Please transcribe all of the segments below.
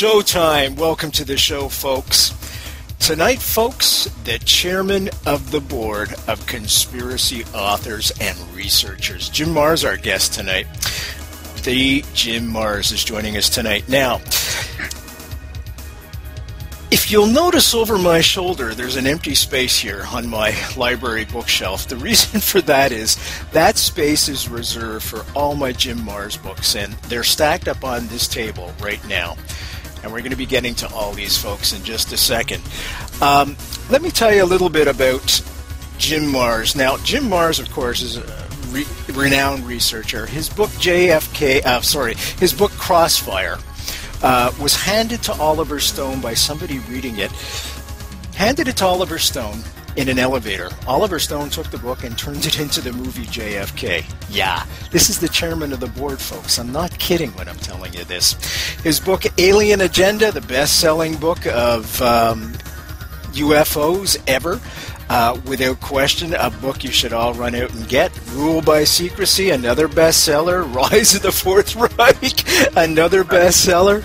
Showtime. Welcome to the show, folks. Tonight, folks, the chairman of the board of conspiracy authors and researchers, Jim Marrs, our guest tonight. The Jim Marrs is joining us tonight. Now, if you'll notice over my shoulder, there's an empty space here on my library bookshelf. The reason for that is that space is reserved for all my Jim Marrs books, and they're stacked up on this table right now. And we're going to be getting to all these folks in just a second. Um, let me tell you a little bit about Jim Marrs. Now, Jim Marrs, of course, is a re- renowned researcher. His book JFK, uh, sorry, his book Crossfire uh, was handed to Oliver Stone by somebody reading it. Handed it to Oliver Stone in an elevator. Oliver Stone took the book and turned it into the movie JFK. Yeah, this is the chairman of the board, folks. I'm not kidding when I'm telling you this. His book Alien Agenda, the best-selling book of um, UFOs ever. Uh, without question, a book you should all run out and get. Rule by Secrecy, another bestseller. Rise of the Fourth Reich, another bestseller.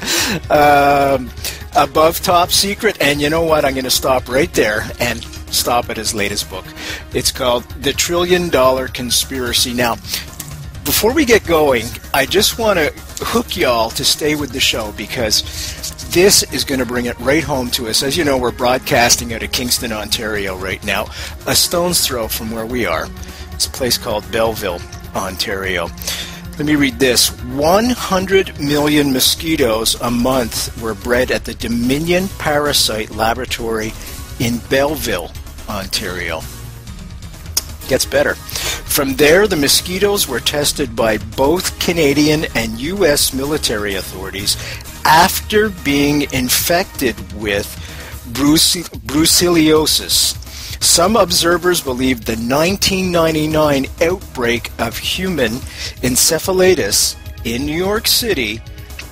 Um, Above Top Secret, and you know what? I'm going to stop right there and stop at his latest book. It's called The Trillion Dollar Conspiracy. Now, before we get going, I just want to hook y'all to stay with the show because this is going to bring it right home to us. As you know, we're broadcasting out of Kingston, Ontario right now, a stone's throw from where we are. It's a place called Belleville, Ontario. Let me read this. 100 million mosquitoes a month were bred at the Dominion Parasite Laboratory in Belleville, Ontario. Gets better. From there, the mosquitoes were tested by both Canadian and U.S. military authorities after being infected with brucellosis. Some observers believe the 1999 outbreak of human encephalitis in New York City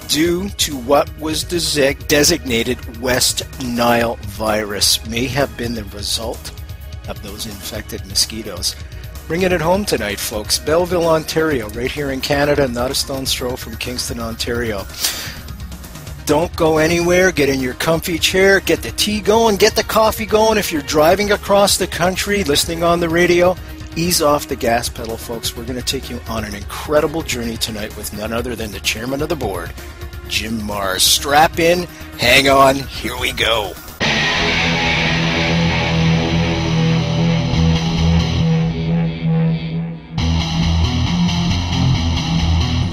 due to what was designated West Nile virus may have been the result of those infected mosquitoes. Bringing it home tonight, folks. Belleville, Ontario, right here in Canada, not a stone's throw from Kingston, Ontario. Don't go anywhere. Get in your comfy chair. Get the tea going. Get the coffee going. If you're driving across the country, listening on the radio, ease off the gas pedal, folks. We're going to take you on an incredible journey tonight with none other than the chairman of the board, Jim Marrs. Strap in. Hang on. Here we go.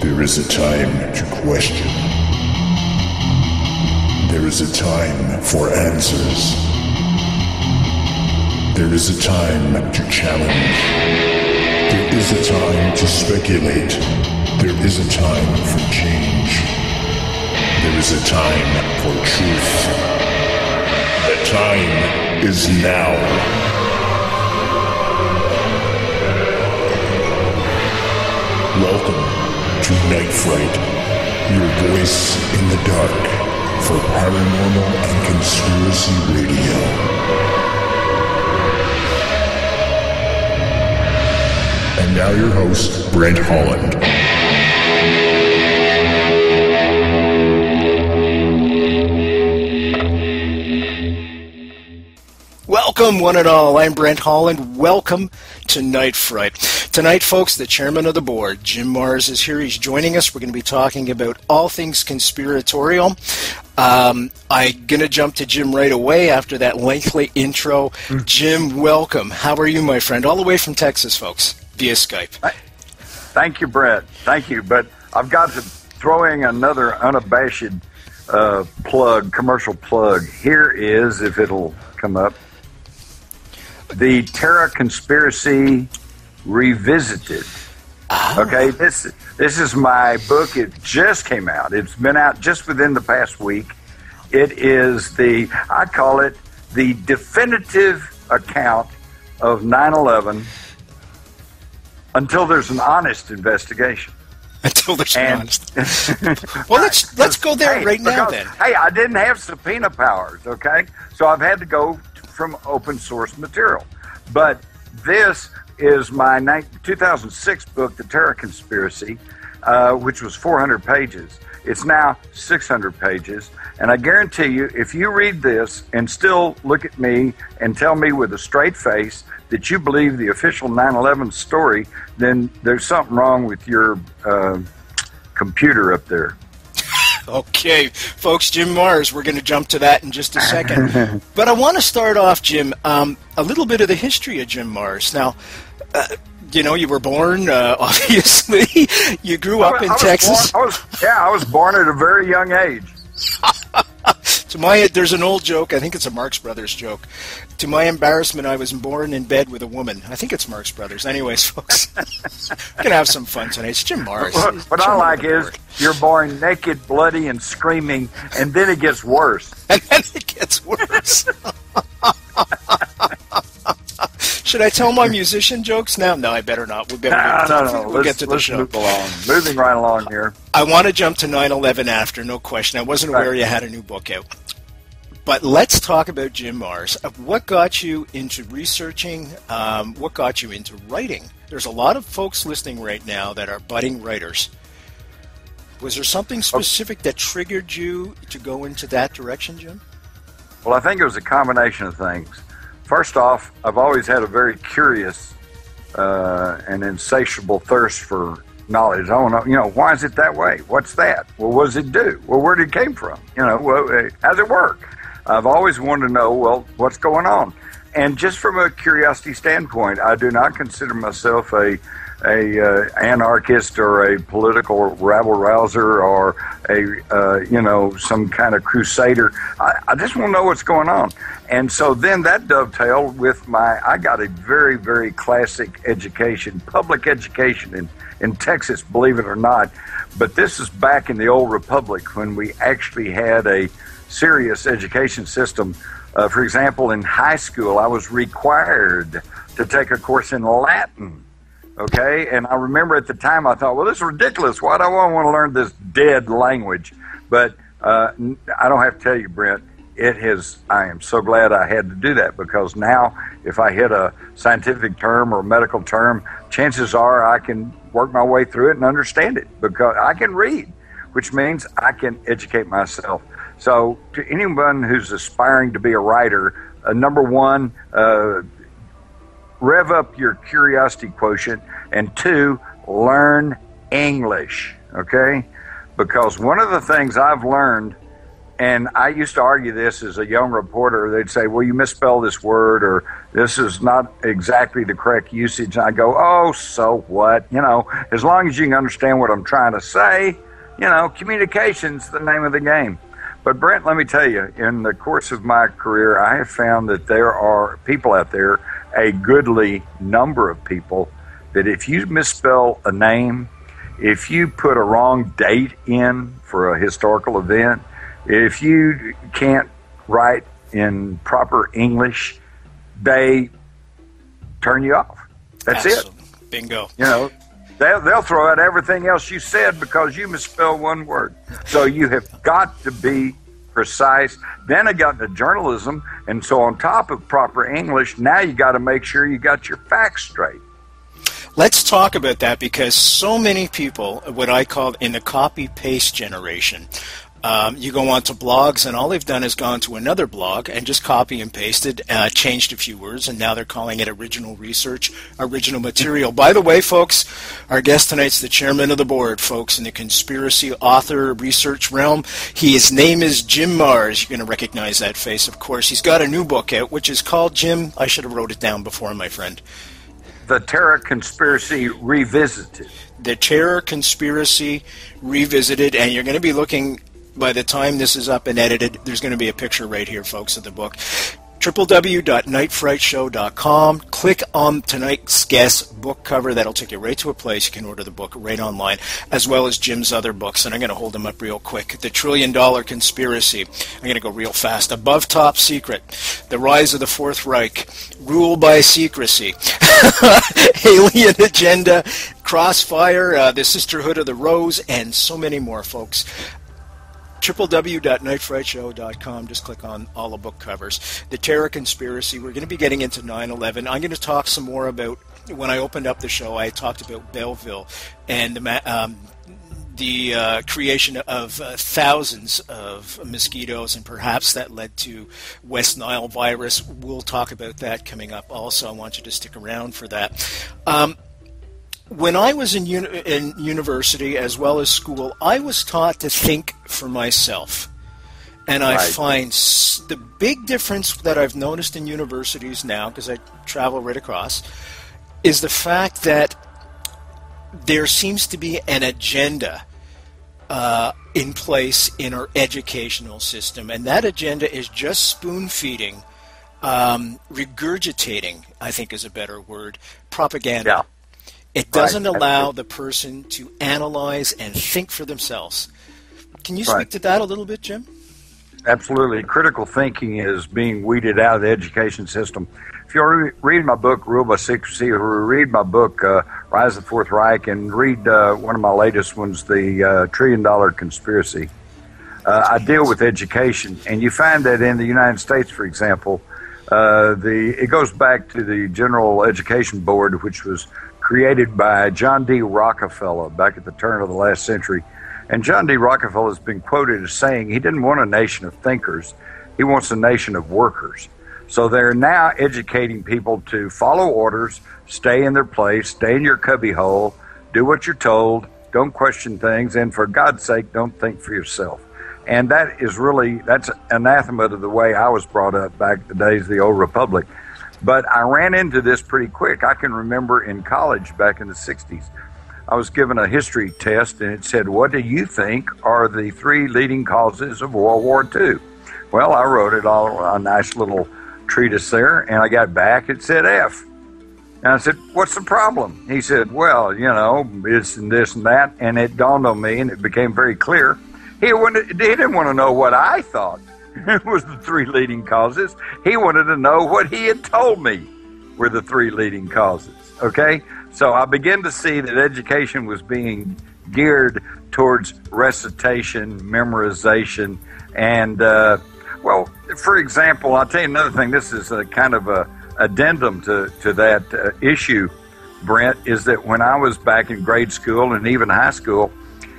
There is a time to question. There is a time for answers. There is a time to challenge. There is a time to speculate. There is a time for change. There is a time for truth. The time is now. Welcome to Night Fright, your voice in the dark for paranormal and conspiracy radio. And now your host, Brent Holland. Welcome, one and all. I'm Brent Holland. Welcome to Night Fright. Tonight, folks, the chairman of the board, Jim Marrs, is here. He's joining us. We're going to be talking about all things conspiratorial. Um, I'm going to jump to Jim right away after that lengthy intro. Mm. Jim, welcome. How are you, my friend? All the way from Texas, folks, via Skype. Thank you, Brent. Thank you. But I've got to throw in another unabashed uh, plug, commercial plug. Here is, if it'll come up, the Terror Conspiracy Revisited. Oh. Okay, this this is my book. It just came out. It's been out just within the past week. It is the I call it the definitive account of 9/11 until there's an honest investigation. Until there's and, an honest. well, let's let's go there hey, right now then. Hey, I didn't have subpoena powers. Okay, so I've had to go from open source material. But this is my 2006 book, The Terror Conspiracy, uh, which was 400 pages. It's now 600 pages. And I guarantee you, if you read this and still look at me and tell me with a straight face that you believe the official 9 11 story, then there's something wrong with your uh, computer up there. Okay, folks, Jim Marrs, we're going to jump to that in just a second. but I want to start off, Jim, um, a little bit of the history of Jim Marrs. Now, uh, you know, you were born, uh, obviously. you grew up in Texas. Born, I was, yeah, I was born at a very young age. To my, there's an old joke. I think it's a Marx Brothers joke. To my embarrassment, I was born in bed with a woman. I think it's Marx Brothers. Anyways, folks, we're gonna have some fun tonight. It's Jim Marrs. What, what I like is you're born naked, bloody, and screaming, and then it gets worse. and then it gets worse. Should I tell my musician jokes now? No, I better not. We better no, get to, no, no. We'll let's, get to the show. Move along. Moving right along here. I want to jump to 9/11 after, no question. I wasn't aware you had a new book out. But let's talk about Jim Marrs. Uh, What got you into researching? Um, what got you into writing? There's a lot of folks listening right now that are budding writers. Was there something specific that triggered you to go into that direction, Jim? Well, I think it was a combination of things. First off, I've always had a very curious uh, and insatiable thirst for knowledge. I want to, you know, why is it that way? What's that? Well, what does it do? Well, where did it came from? You know, well, uh, how's it work? I've always wanted to know, well, what's going on? And just from a curiosity standpoint, I do not consider myself a a uh, anarchist or a political rabble rouser or a uh, you know some kind of crusader. I, I just want to know what's going on, and so then that dovetailed with my. I got a very very classic education, public education in in Texas, believe it or not. But this is back in the old republic when we actually had a serious education system. Uh, for example, in high school, I was required to take a course in Latin. Okay, and I remember at the time I thought, well, this is ridiculous. Why do I want to learn this dead language? But uh, I don't have to tell you, Brent. It has. I am so glad I had to do that because now, if I hit a scientific term or a medical term, chances are I can work my way through it and understand it because I can read, which means I can educate myself. So, to anyone who's aspiring to be a writer, uh, number one, uh, rev up your curiosity quotient, and two, learn English. Okay? Because one of the things I've learned, and I used to argue this as a young reporter, they'd say, Well, you misspell this word, or this is not exactly the correct usage. And I go, Oh, so what? You know, as long as you can understand what I'm trying to say, you know, communication's the name of the game. But Brent, let me tell you, in the course of my career, I have found that there are people out there, a goodly number of people, that if you misspell a name, if you put a wrong date in for a historical event, if you can't write in proper English, they turn you off. That's it. Bingo. You know, they'll, they'll throw out everything else you said because you misspelled one word. So you have got to be precise. Then I got into journalism, and so on top of proper English, now you got to make sure you got your facts straight. Let's talk about that because so many people, what I call in the copy paste generation, um, you go onto blogs and all they've done is gone to another blog and just copy and pasted, uh, changed a few words, and now they're calling it original research, original material. By the way, folks, our guest tonight's the chairman of the board, folks, in the conspiracy author research realm. He, his name is Jim Marrs. You're going to recognize that face, of course. He's got a new book out, which is called Jim. I should have wrote it down before, my friend. The Terror Conspiracy Revisited. the terror conspiracy revisited and you're going to be looking by the time this is up and edited there's going to be a picture right here folks of the book www.nightfrightshow.com click on tonight's guest book cover. That'll take you right to a place. You can order the book right online as well as jim's other books. And i'm going to hold them up real quick. The trillion dollar conspiracy. I'm going to go real fast. Above top secret. The rise of the fourth reich. Rule by secrecy. Alien agenda. Crossfire. Uh, the sisterhood of the rose. And so many more folks www.nightfrightshow.com. Just click on all the book covers. The Terror Conspiracy. We're going to be getting into 9/11. I'm going to talk some more about. When I opened up the show, I talked about Belleville and the um, the uh, creation of uh, thousands of mosquitoes, and perhaps that led to West Nile virus. We'll talk about that coming up also. I want you to stick around for that. Um, when I was in, uni- in university as well as school, I was taught to think for myself. And I right. find the big difference that I've noticed in universities now, because I travel right across, is the fact that there seems to be an agenda uh, in place in our educational system, and that agenda is just spoon feeding, um, regurgitating, I think is a better word, propaganda. Yeah. It doesn't right. allow the person to analyze and think for themselves. Can you speak right. to that a little bit, Jim? Absolutely. Critical thinking is being weeded out of the education system. If you read my book, Rule by Secrecy, or read my book, uh, Rise of the Fourth Reich, and read uh, one of my latest ones, The uh, Trillion Dollar Conspiracy, uh, I deal with education. And you find that in the United States, for example, uh, the it goes back to the General Education Board, which was created by John D. Rockefeller back at the turn of the last century. And John D. Rockefeller has been quoted as saying he didn't want a nation of thinkers, he wants a nation of workers. So they're now educating people to follow orders, stay in their place, stay in your cubbyhole, do what you're told, don't question things, and for God's sake, don't think for yourself. And that is really, that's anathema to the way I was brought up back in the days of the old republic. But I ran into this pretty quick. I can remember in college back in the 60s, I was given a history test and it said, What do you think are the three leading causes of World War II? Well, I wrote it all a nice little treatise there, and I got back, it said F. And I said, What's the problem? He said, Well, you know, this and this and that. And it dawned on me, and it became very clear. He, wanted, he didn't want to know what I thought. was the three leading causes. He wanted to know what he had told me were the three leading causes. Okay? So I began to see that education was being geared towards recitation, memorization, and, uh, well, for example, I'll tell you another thing. This is a kind of a addendum to, to that uh, issue, Brent, is that when I was back in grade school and even high school,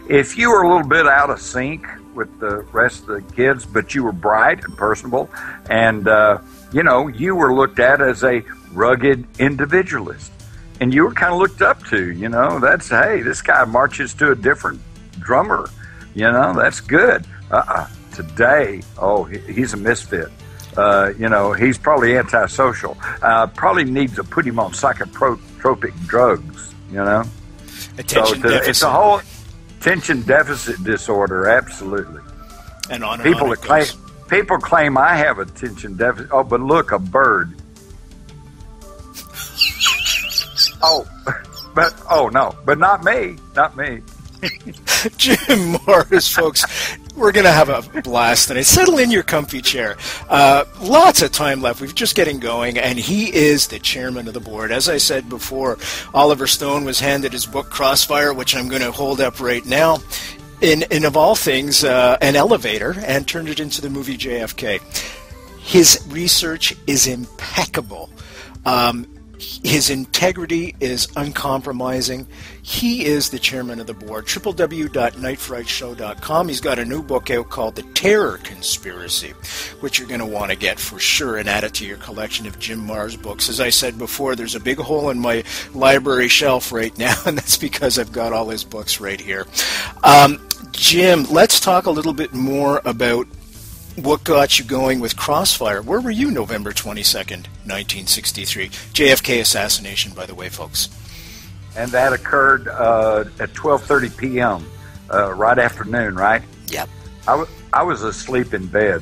if you were a little bit out of sync with the rest of the kids, but you were bright and personable, and uh, you know you were looked at as a rugged individualist, and you were kind of looked up to. You know, that's hey, this guy marches to a different drummer. You know, that's good. Uh-uh. Today, oh, he's a misfit. Uh, you know, he's probably antisocial. Uh, probably needs to put him on psychotropic drugs. You know, attention so deficit. It's a whole Attention deficit disorder, absolutely. And on and people on claim people claim I have attention deficit. Oh, but look, a bird. oh, but oh no, but not me, not me. Jim Morris, folks, we're going to have a blast tonight. Settle in your comfy chair. Uh, lots of time left. We're just getting going, and he is the chairman of the board. As I said before, Oliver Stone was handed his book Crossfire, which I'm going to hold up right now. In, in of all things, uh, an elevator, and turned it into the movie JFK. His research is impeccable. Um, his integrity is uncompromising. He is the chairman of the board. www.nightfrightshow.com. He's got a new book out called The Terror Conspiracy, which you're going to want to get for sure and add it to your collection of Jim Marrs books. As I said before, there's a big hole in my library shelf right now, and that's because I've got all his books right here. Um, Jim, let's talk a little bit more about what got you going with Crossfire? Where were you November 22nd, 1963? JFK assassination, by the way, folks. And that occurred uh, at 12.30 p.m., uh, right afternoon, right? Yep. I, w- I was asleep in bed.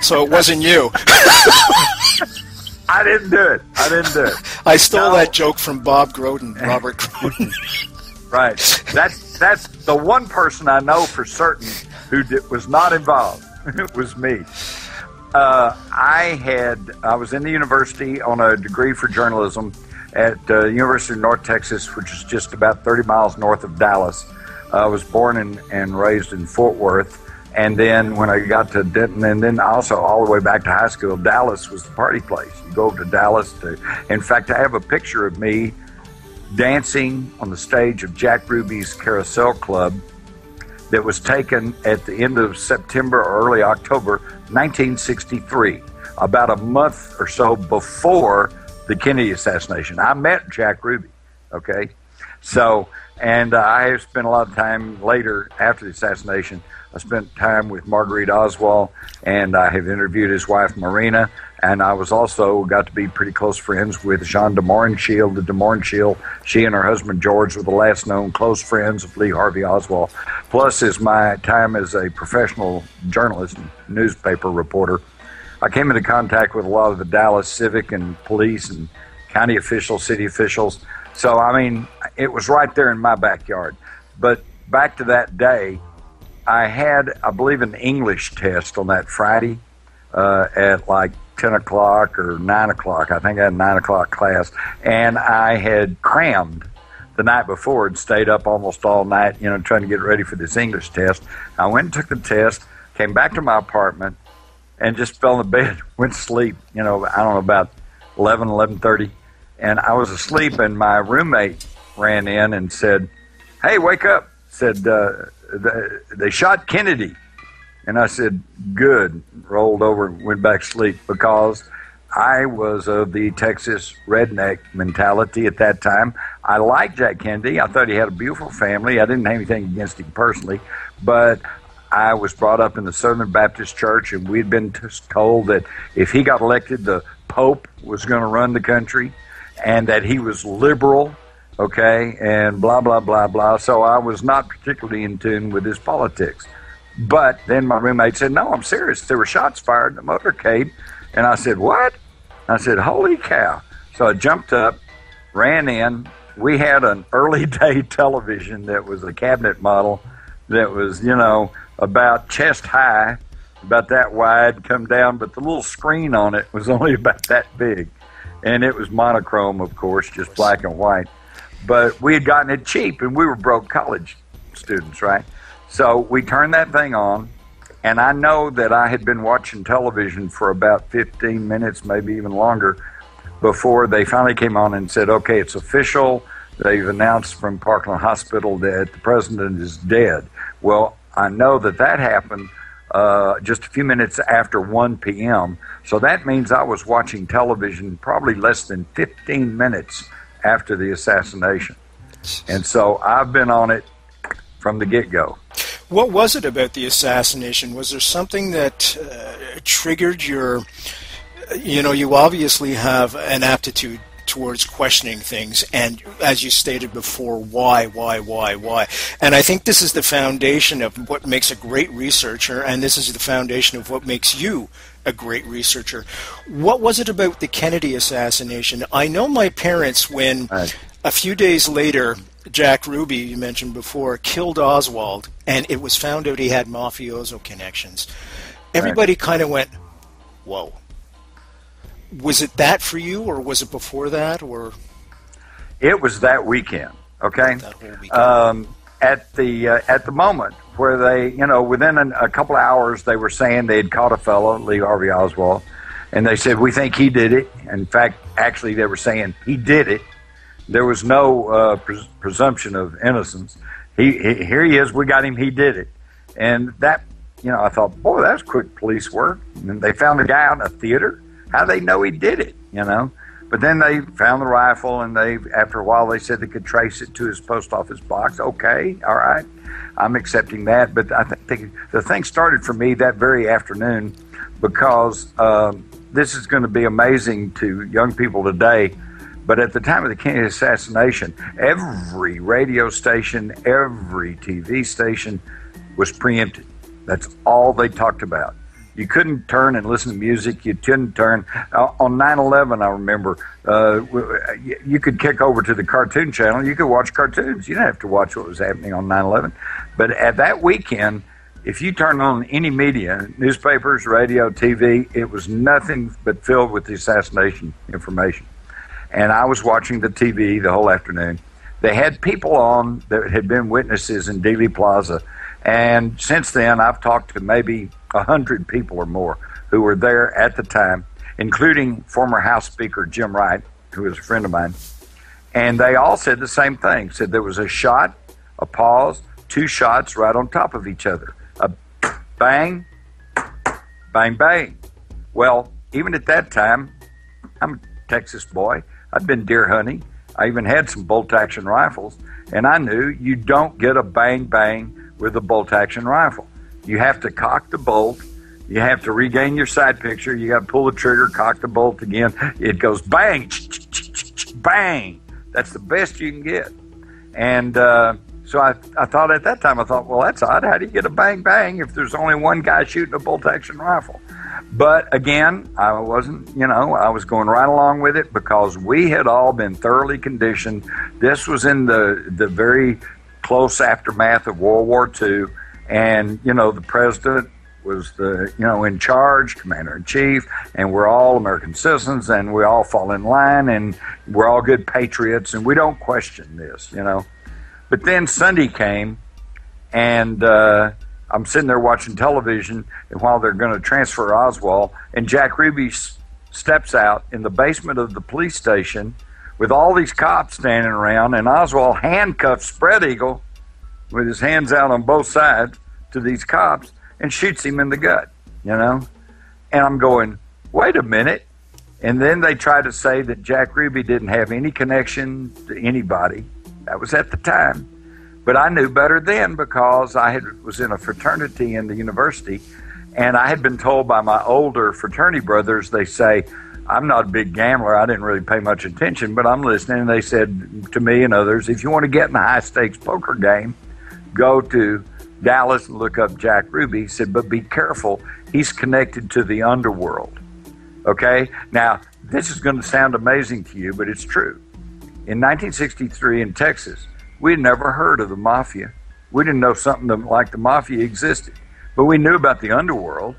So it wasn't you. I didn't do it. I didn't do it. I stole no. that joke from Bob Groden, Robert Groden. right. That's that's the one person I know for certain who did, was not involved. it was me. Uh, I had I was in the university on a degree for journalism at uh, University of North Texas, which is just about 30 miles north of Dallas. I was born and, and raised in Fort Worth. And then when I got to Denton, and then also all the way back to high school, Dallas was the party place. You go to Dallas to, in fact, I have a picture of me dancing on the stage of Jack Ruby's Carousel Club that was taken at the end of September or early October 1963, about a month or so before the Kennedy assassination. I met Jack Ruby, okay? So, and uh, I have spent a lot of time later after the assassination. I spent time with Marguerite Oswald, and I have interviewed his wife Marina, and I was also got to be pretty close friends with Jeanne de Mohrenschildt, the de Mohrenschildt. She and her husband George were the last known close friends of Lee Harvey Oswald. Plus, is my time as a professional journalist, newspaper reporter. I came into contact with a lot of the Dallas civic and police and county officials, city officials. So, I mean, it was right there in my backyard. But back to that day, I had, I believe, an English test on that Friday uh, at like 10 o'clock or 9 o'clock. I think I had a 9 o'clock class. And I had crammed the night before and stayed up almost all night, you know, trying to get ready for this English test. I went and took the test, came back to my apartment, and just fell in the bed, went to sleep, you know, I don't know, about 11, 11.30. And I was asleep, and my roommate ran in and said, hey, wake up. Said, uh, they shot Kennedy. And I said, good. Rolled over went back to sleep because I was of the Texas redneck mentality at that time. I liked Jack Kennedy. I thought he had a beautiful family. I didn't have anything against him personally, but I was brought up in the Southern Baptist Church, and we'd been told that if he got elected, the Pope was going to run the country, and that he was liberal, okay, and blah, blah, blah, blah. So I was not particularly in tune with his politics. But then my roommate said, No, I'm serious. There were shots fired in the motorcade. And I said, What? I said, Holy cow. So I jumped up, ran in. We had an early day television that was a cabinet model that was, you know, about chest high, about that wide, come down, but the little screen on it was only about that big. And it was monochrome, of course, just black and white. But we had gotten it cheap, and we were broke college students, right? So we turned that thing on, and I know that I had been watching television for about 15 minutes, maybe even longer, before they finally came on and said, okay, it's official. They've announced from Parkland Hospital that the president is dead. Well, I know that that happened uh, just a few minutes after 1 p.m. So that means I was watching television probably less than 15 minutes after the assassination. And so I've been on it from the get go. What was it about the assassination? Was there something that uh, triggered your? You know, you obviously have an aptitude towards questioning things and as you stated before why why why why and i think this is the foundation of what makes a great researcher and this is the foundation of what makes you a great researcher what was it about the kennedy assassination i know my parents when a few days later Jack Ruby, you mentioned before, killed Oswald, and it was found out he had mafioso connections. Everybody right. kind of went, "Whoa." Was it that for you, or was it before that, or? It was that weekend. Okay. That weekend. Um, at the uh, at the moment where they, you know, within a, a couple of hours, they were saying they had caught a fellow, Lee Harvey Oswald, and they said we think he did it. In fact, actually, they were saying he did it there was no uh, pres- presumption of innocence. He, he, here he is. We got him. He did it, and that you know I thought, boy, that's quick police work. And they found the guy out in a theater. How they know he did it? You know. But then they found the rifle, and they after a while they said they could trace it to his post office box. Okay, all right, I'm accepting that. But I think the thing started for me that very afternoon because um, this is going to be amazing to young people today but at the time of the Kennedy assassination, every radio station, every TV station was preempted. That's all they talked about. You couldn't turn and listen to music. You couldn't turn. Uh, on 9 11, I remember, uh, you could kick over to the cartoon channel. You could watch cartoons. You didn't have to watch what was happening on 9 11. But at that weekend, if you turn on any media, newspapers, radio, TV, it was nothing but filled with the assassination information and I was watching the TV the whole afternoon. They had people on that had been witnesses in Dealey Plaza, and since then I've talked to maybe a hundred people or more who were there at the time, including former House Speaker Jim Wright, who was a friend of mine. And they all said the same thing. Said there was a shot, a pause, two shots right on top of each other. A bang, bang, bang. Well, even at that time, I'm a Texas boy. I'd been deer hunting. I even had some bolt action rifles, and I knew you don't get a bang bang with a bolt action rifle. You have to cock the bolt. You have to regain your sight picture. You got to pull the trigger, cock the bolt again. It goes bang, bang. That's the best you can get. And uh, so I, I thought at that time, I thought, well, that's odd. How do you get a bang bang if there's only one guy shooting a bolt action rifle? But again, I wasn't, you know, I was going right along with it because we had all been thoroughly conditioned. This was in the, the very close aftermath of World War II. And, you know, the president was the, you know, in charge, commander in chief, and we're all American citizens and we all fall in line and we're all good patriots and we don't question this, you know. But then Sunday came and, uh, I'm sitting there watching television, and while they're going to transfer Oswald, and Jack Ruby s- steps out in the basement of the police station with all these cops standing around, and Oswald handcuffs Spread Eagle with his hands out on both sides to these cops and shoots him in the gut, you know? And I'm going, wait a minute. And then they try to say that Jack Ruby didn't have any connection to anybody. That was at the time. But I knew better then because I had, was in a fraternity in the university, and I had been told by my older fraternity brothers, they say, I'm not a big gambler. I didn't really pay much attention, but I'm listening. And they said to me and others, if you want to get in a high stakes poker game, go to Dallas and look up Jack Ruby. He said, but be careful. He's connected to the underworld. Okay? Now, this is going to sound amazing to you, but it's true. In 1963 in Texas, We'd never heard of the mafia. We didn't know something like the mafia existed. But we knew about the underworld,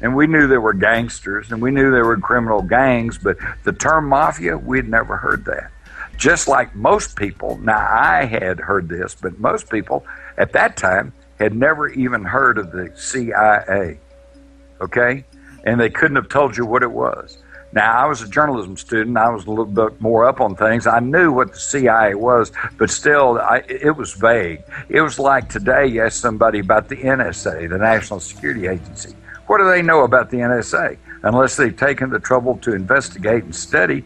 and we knew there were gangsters, and we knew there were criminal gangs, but the term mafia, we'd never heard that. Just like most people, now I had heard this, but most people at that time had never even heard of the CIA. Okay? And they couldn't have told you what it was. Now, I was a journalism student. I was a little bit more up on things. I knew what the CIA was, but still, I, it was vague. It was like today you ask somebody about the NSA, the National Security Agency. What do they know about the NSA? Unless they've taken the trouble to investigate and study,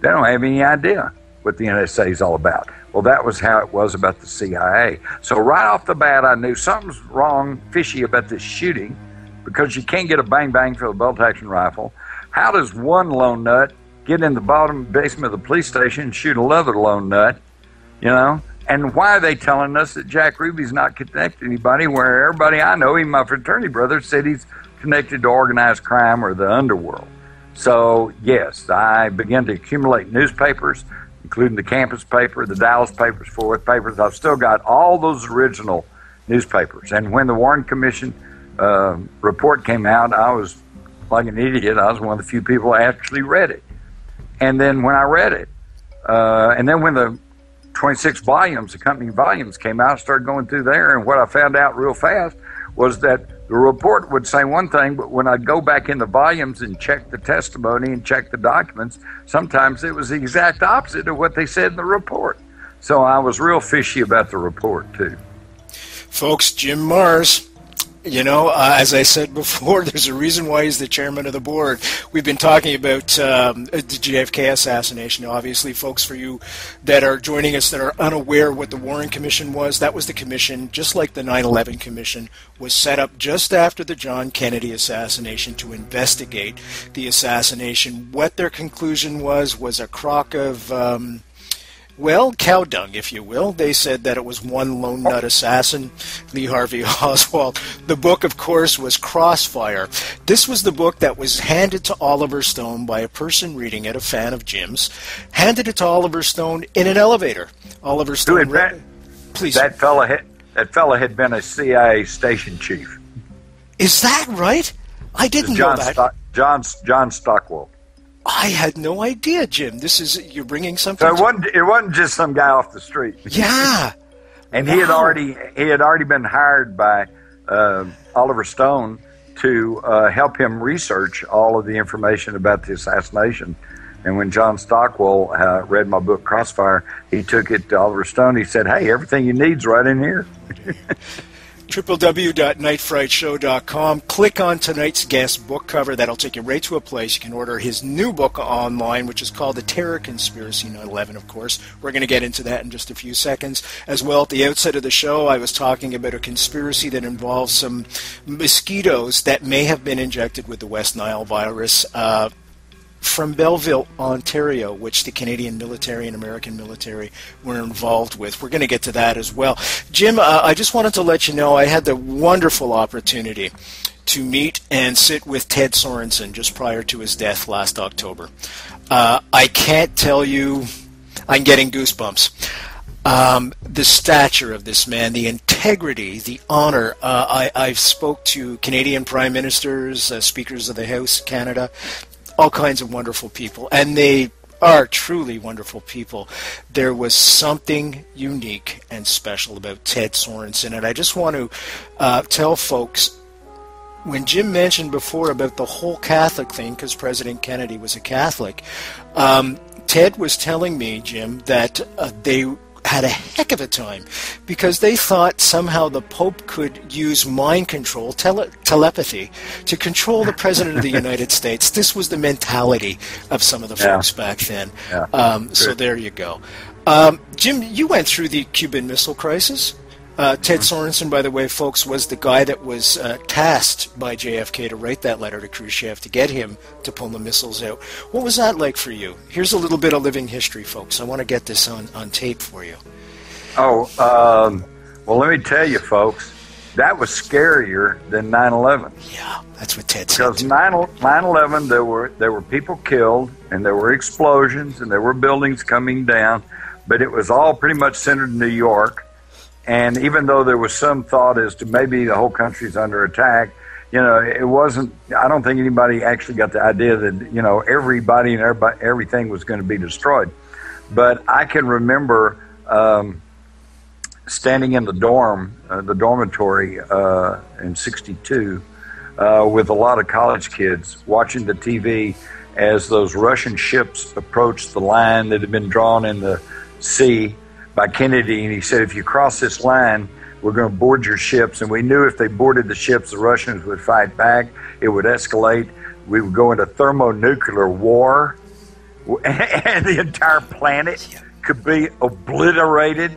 they don't have any idea what the NSA is all about. Well, that was how it was about the CIA. So, right off the bat, I knew something's wrong, fishy about this shooting because you can't get a bang bang for a bolt action rifle. How does one lone nut get in the bottom basement of the police station and shoot another lone nut? You know? And why are they telling us that Jack Ruby's not connected to anybody where everybody I know, even my fraternity brother, said he's connected to organized crime or the underworld? So, yes, I began to accumulate newspapers, including the campus paper, the Dallas papers, Fort Worth papers. I've still got all those original newspapers. And when the Warren Commission uh, report came out, I was like an idiot. I was one of the few people that actually read it. And then when I read it, uh, and then when the 26 volumes, accompanying volumes came out, I started going through there. And what I found out real fast was that the report would say one thing, but when I'd go back in the volumes and check the testimony and check the documents, sometimes it was the exact opposite of what they said in the report. So I was real fishy about the report, too. Folks, Jim Marrs you know, uh, as I said before, there's a reason why he's the chairman of the board. We've been talking about um, the JFK assassination. Obviously, folks, for you that are joining us that are unaware what the Warren Commission was, that was the commission, just like the 9 11 Commission, was set up just after the John Kennedy assassination to investigate the assassination. What their conclusion was was a crock of. Um, well, cow dung, if you will. They said that it was one lone nut assassin, Lee Harvey Oswald. The book, of course, was Crossfire. This was the book that was handed to Oliver Stone by a person reading it, a fan of Jim's, handed it to Oliver Stone in an elevator. Oliver Stone. Who had please. That fella had, that fella had been a CIA station chief. Is that right? I didn't know that. Stock, John John Stockwell. I had no idea, Jim. This is you're bringing something. So it wasn't. It wasn't just some guy off the street. Yeah, and wow. he had already he had already been hired by uh, Oliver Stone to uh, help him research all of the information about the assassination. And when John Stockwell uh, read my book Crossfire, he took it to Oliver Stone. He said, "Hey, everything you need's right in here." www.nightfrightshow.com. Click on tonight's guest book cover. That'll take you right to a place. You can order his new book online, which is called The Terror Conspiracy 9 11, of course. We're going to get into that in just a few seconds. As well, at the outset of the show, I was talking about a conspiracy that involves some mosquitoes that may have been injected with the West Nile virus. Uh, from Belleville, Ontario, which the Canadian military and American military were involved with. We're going to get to that as well. Jim, uh, I just wanted to let you know I had the wonderful opportunity to meet and sit with Ted Sorensen just prior to his death last October. Uh, I can't tell you, I'm getting goosebumps. Um, the stature of this man, the integrity, the honor. Uh, I, I've spoke to Canadian prime ministers, uh, speakers of the House, Canada, all kinds of wonderful people, and they are truly wonderful people. There was something unique and special about Ted Sorensen, and I just want to uh, tell folks. When Jim mentioned before about the whole Catholic thing, because President Kennedy was a Catholic, um, Ted was telling me, Jim, that uh, they had a heck of a time because they thought somehow the Pope could use mind control, tele- telepathy, to control the President of the United States. This was the mentality of some of the yeah. folks back then. Yeah. Um, so there you go. Um, Jim, you went through the Cuban Missile Crisis. Uh, Ted Sorensen, by the way, folks, was the guy that was uh, tasked by JFK to write that letter to Khrushchev to get him to pull the missiles out. What was that like for you? Here's a little bit of living history, folks. I want to get this on, on tape for you. Oh, um, well, let me tell you, folks, that was scarier than 9 11. Yeah, that's what Ted said. Because 9 11, there were, there were people killed, and there were explosions, and there were buildings coming down, but it was all pretty much centered in New York and even though there was some thought as to maybe the whole country's under attack, you know, it wasn't. I don't think anybody actually got the idea that you know everybody and everybody, everything was going to be destroyed. But I can remember um, standing in the dorm, uh, the dormitory uh, in '62, uh, with a lot of college kids watching the TV as those Russian ships approached the line that had been drawn in the sea by Kennedy, and he said, if you cross this line, we're going to board your ships. And we knew if they boarded the ships, the Russians would fight back. It would escalate. We would go into thermonuclear war, and the entire planet could be obliterated.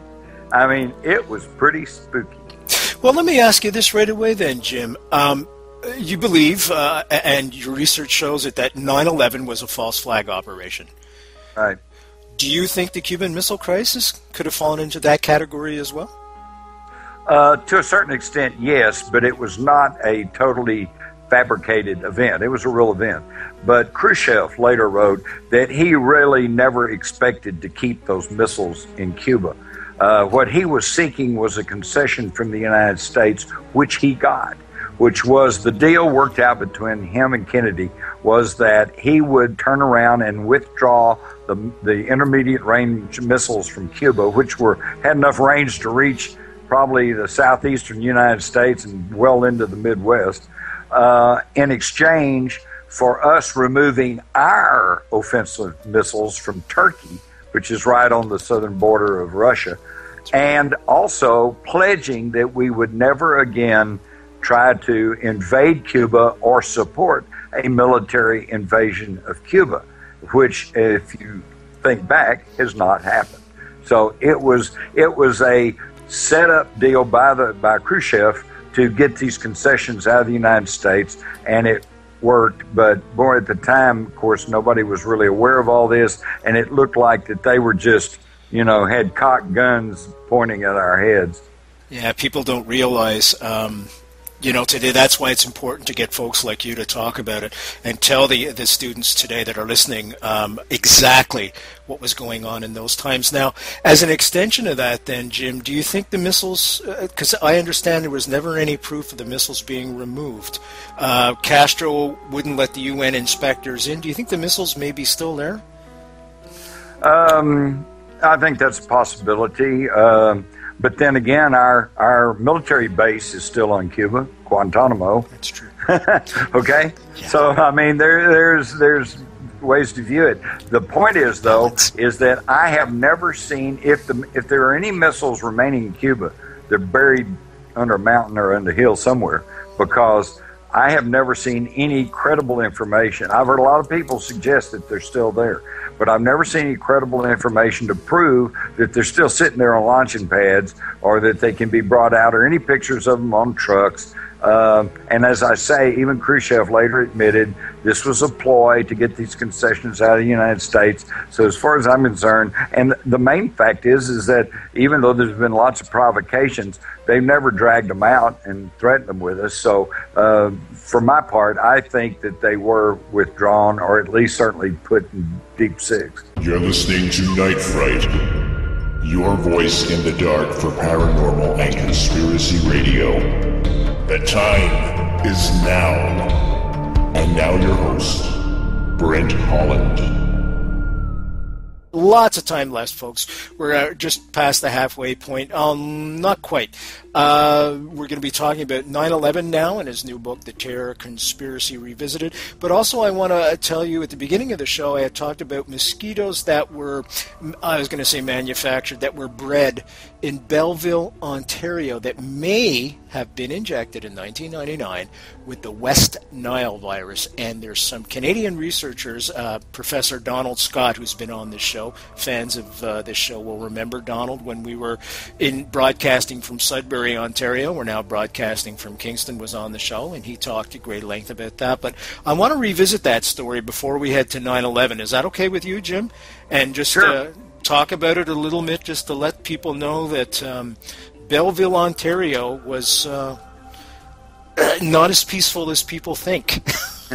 I mean, it was pretty spooky. Well, let me ask you this right away, then, Jim. Um, you believe, uh, and your research shows it, that 9 11 was a false flag operation. Right. Do you think the Cuban Missile Crisis could have fallen into that category as well? Uh, to a certain extent, yes, but it was not a totally fabricated event. It was a real event. But Khrushchev later wrote that he really never expected to keep those missiles in Cuba. Uh, what he was seeking was a concession from the United States, which he got, which was the deal worked out between him and Kennedy was that he would turn around and withdraw the, the intermediate range missiles from Cuba, which were had enough range to reach probably the southeastern United States and well into the Midwest, uh, in exchange for us removing our offensive missiles from Turkey, which is right on the southern border of Russia, and also pledging that we would never again try to invade Cuba or support a military invasion of Cuba which, if you think back, has not happened. So it was it was a set up deal by the by Khrushchev to get these concessions out of the United States, and it worked. But boy, at the time, of course, nobody was really aware of all this, and it looked like that they were just you know had cocked guns pointing at our heads. Yeah, people don't realize um, you know, today that's why it's important to get folks like you to talk about it and tell the the students today that are listening um, exactly what was going on in those times. Now, as an extension of that, then Jim, do you think the missiles? Because uh, I understand there was never any proof of the missiles being removed. Uh, Castro wouldn't let the UN inspectors in. Do you think the missiles may be still there? Um, I think that's a possibility. Uh, but then again, our, our military base is still on Cuba, Guantanamo. That's true. okay, yeah. so I mean, there there's there's ways to view it. The point is, though, is that I have never seen if the if there are any missiles remaining in Cuba, they're buried under a mountain or under a hill somewhere because I have never seen any credible information. I've heard a lot of people suggest that they're still there, but I've never seen any credible information to prove that they're still sitting there on launching pads or that they can be brought out or any pictures of them on trucks. Uh, and as I say, even Khrushchev later admitted this was a ploy to get these concessions out of the United States. So, as far as I'm concerned, and the main fact is, is that even though there's been lots of provocations, they've never dragged them out and threatened them with us. So, uh, for my part, I think that they were withdrawn, or at least certainly put in deep six. You're listening to Night Fright, your voice in the dark for paranormal and conspiracy radio. The time is now. And now your host, Brent Holland. Lots of time left, folks. We're uh, just past the halfway point. Um, not quite. Uh, we're going to be talking about 9/11 now in his new book, The Terror Conspiracy Revisited. But also, I want to tell you at the beginning of the show, I had talked about mosquitoes that were, I was going to say manufactured, that were bred in Belleville, Ontario, that may have been injected in 1999 with the West Nile virus. And there's some Canadian researchers, uh, Professor Donald Scott, who's been on this show. Fans of uh, this show will remember Donald when we were in broadcasting from Sudbury, Ontario. We're now broadcasting from Kingston. Was on the show, and he talked at great length about that. But I want to revisit that story before we head to 9/11. Is that okay with you, Jim? And just sure. uh, talk about it a little bit, just to let people know that. Um, Belleville, Ontario was uh, not as peaceful as people think.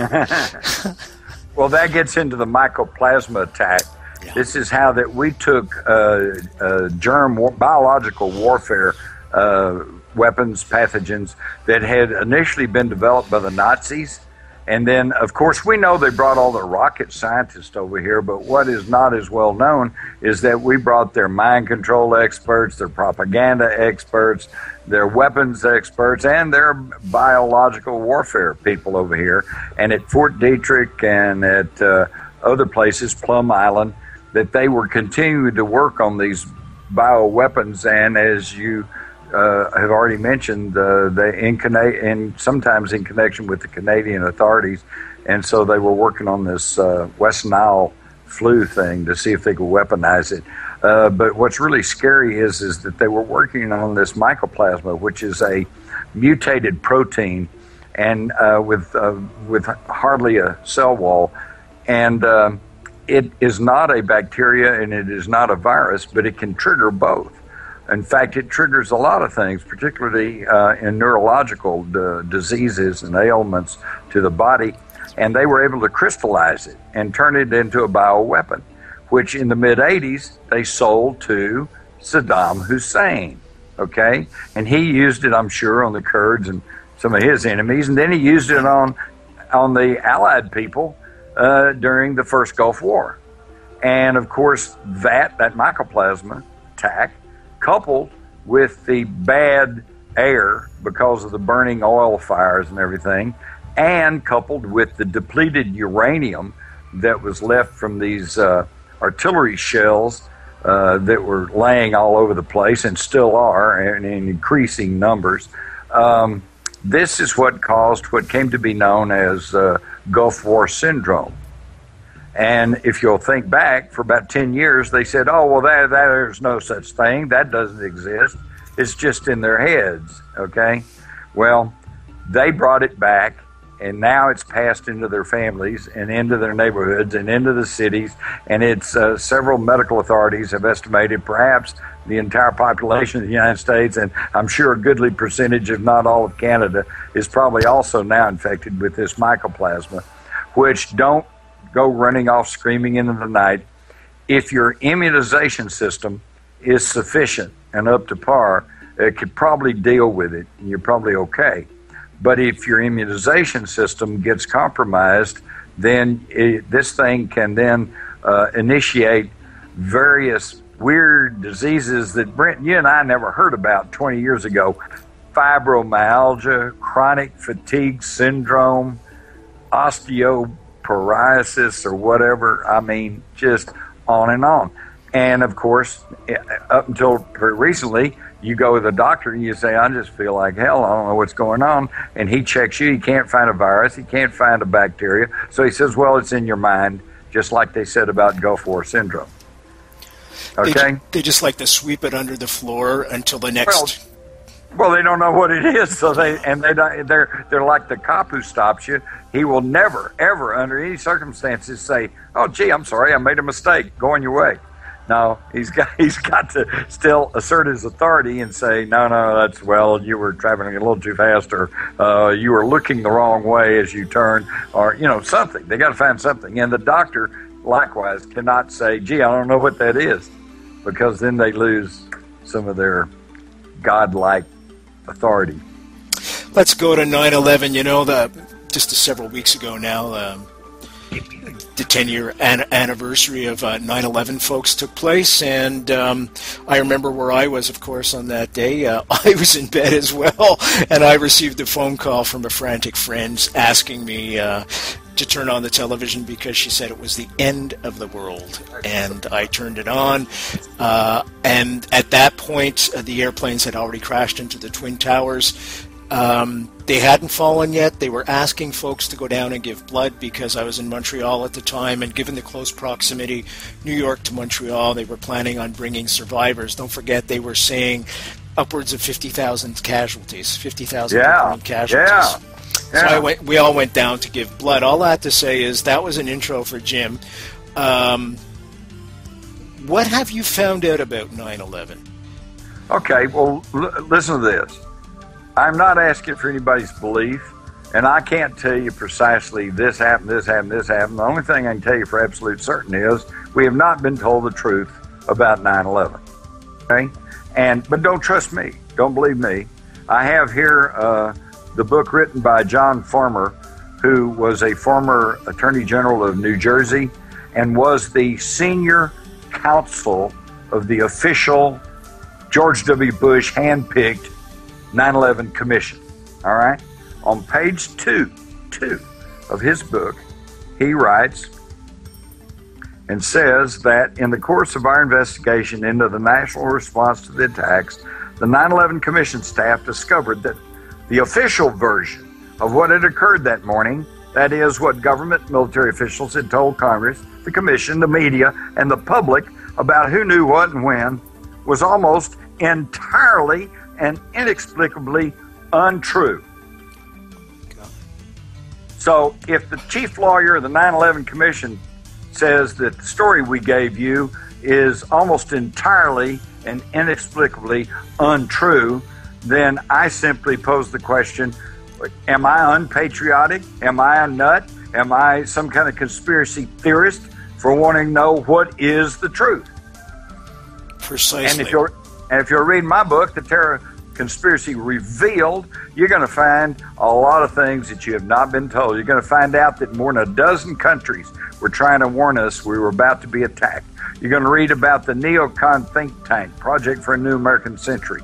well, that gets into the mycoplasma attack. Yeah. This is how that we took uh, uh, germ war- biological warfare uh, weapons, pathogens that had initially been developed by the Nazis and then, of course, we know they brought all the rocket scientists over here, but what is not as well known is that we brought their mind control experts, their propaganda experts, their weapons experts, and their biological warfare people over here. And at Fort Detrick and at uh, other places, Plum Island, that they were continuing to work on these bioweapons. And as you uh, have already mentioned uh, they in, in sometimes in connection with the Canadian authorities, and so they were working on this uh, West Nile flu thing to see if they could weaponize it. Uh, but what's really scary is is that they were working on this mycoplasma, which is a mutated protein, and uh, with uh, with hardly a cell wall, and it is not a bacteria and it is not a virus, but it can trigger both. In fact, it triggers a lot of things, particularly uh, in neurological d- diseases and ailments to the body. And they were able to crystallize it and turn it into a bioweapon, which in the mid 80s they sold to Saddam Hussein. Okay? And he used it, I'm sure, on the Kurds and some of his enemies. And then he used it on, on the Allied people uh, during the first Gulf War. And of course, that, that mycoplasma attack coupled with the bad air because of the burning oil fires and everything, and coupled with the depleted uranium that was left from these uh, artillery shells uh, that were laying all over the place and still are in, in increasing numbers. Um, this is what caused what came to be known as uh, Gulf War syndrome. And if you'll think back, for about 10 years, they said, oh, well, that, that, there's no such thing. That doesn't exist. It's just in their heads, okay? Well, they brought it back, and now it's passed into their families and into their neighborhoods and into the cities. And it's uh, several medical authorities have estimated perhaps the entire population of the United States, and I'm sure a goodly percentage, if not all of Canada, is probably also now infected with this mycoplasma, which don't go running off screaming into the night. If your immunization system is sufficient and up to par, it could probably deal with it and you're probably okay. But if your immunization system gets compromised, then it, this thing can then uh, initiate various weird diseases that Brent, you and I never heard about 20 years ago fibromyalgia, chronic fatigue syndrome, osteo psoriasis or whatever. I mean, just on and on. And of course, eh, up until very recently, you go to the doctor and you say, I just feel like hell. I don't know what's going on. And he checks you. He can't find a virus. He can't find a bacteria. So he says, well, it's in your mind, just like they said about Gulf War syndrome. Okay? They, they just like to sweep it under the floor until the next. Well, well, they don't know what it is, so they and they don't, they're they're like the cop who stops you. He will never, ever, under any circumstances, say, "Oh, gee, I'm sorry, I made a mistake. Going your way." No, he's got he's got to still assert his authority and say, no, no, that's well, you were traveling a little too fast, or uh, you were looking the wrong way as you turned, or you know something. They got to find something, and the doctor likewise cannot say, gee, I don't know what that is, because then they lose some of their godlike authority. Let's go to 9/11. You know, the just several weeks ago now. Um, the 10 year an- anniversary of uh, 9 11 folks took place. And um, I remember where I was, of course, on that day. Uh, I was in bed as well, and I received a phone call from a frantic friend asking me. Uh, to turn on the television because she said it was the end of the world. And I turned it on. Uh, and at that point, uh, the airplanes had already crashed into the Twin Towers. Um, they hadn't fallen yet. They were asking folks to go down and give blood because I was in Montreal at the time, and given the close proximity, New York to Montreal, they were planning on bringing survivors. Don't forget, they were saying upwards of 50,000 casualties, 50,000 yeah. casualties. Yeah. Yeah. So went, we all went down to give blood. All that to say is that was an intro for Jim. Um, what have you found out about 9 11? Okay, well, l- listen to this. I'm not asking for anybody's belief, and I can't tell you precisely this happened, this happened, this happened. The only thing I can tell you for absolute certain is we have not been told the truth about 9/11. Okay, and but don't trust me, don't believe me. I have here uh, the book written by John Farmer, who was a former Attorney General of New Jersey and was the senior counsel of the official George W. Bush handpicked 9 11 Commission. All right? On page two, two of his book, he writes and says that in the course of our investigation into the national response to the attacks, the 9 11 Commission staff discovered that the official version of what had occurred that morning, that is, what government military officials had told Congress, the Commission, the media, and the public about who knew what and when, was almost entirely and inexplicably untrue. So, if the chief lawyer of the 9 11 Commission says that the story we gave you is almost entirely and inexplicably untrue, then I simply pose the question Am I unpatriotic? Am I a nut? Am I some kind of conspiracy theorist for wanting to know what is the truth? Precisely. And if you're and if you're reading my book, The Terror Conspiracy Revealed, you're going to find a lot of things that you have not been told. You're going to find out that more than a dozen countries were trying to warn us we were about to be attacked. You're going to read about the neocon think tank, Project for a New American Century,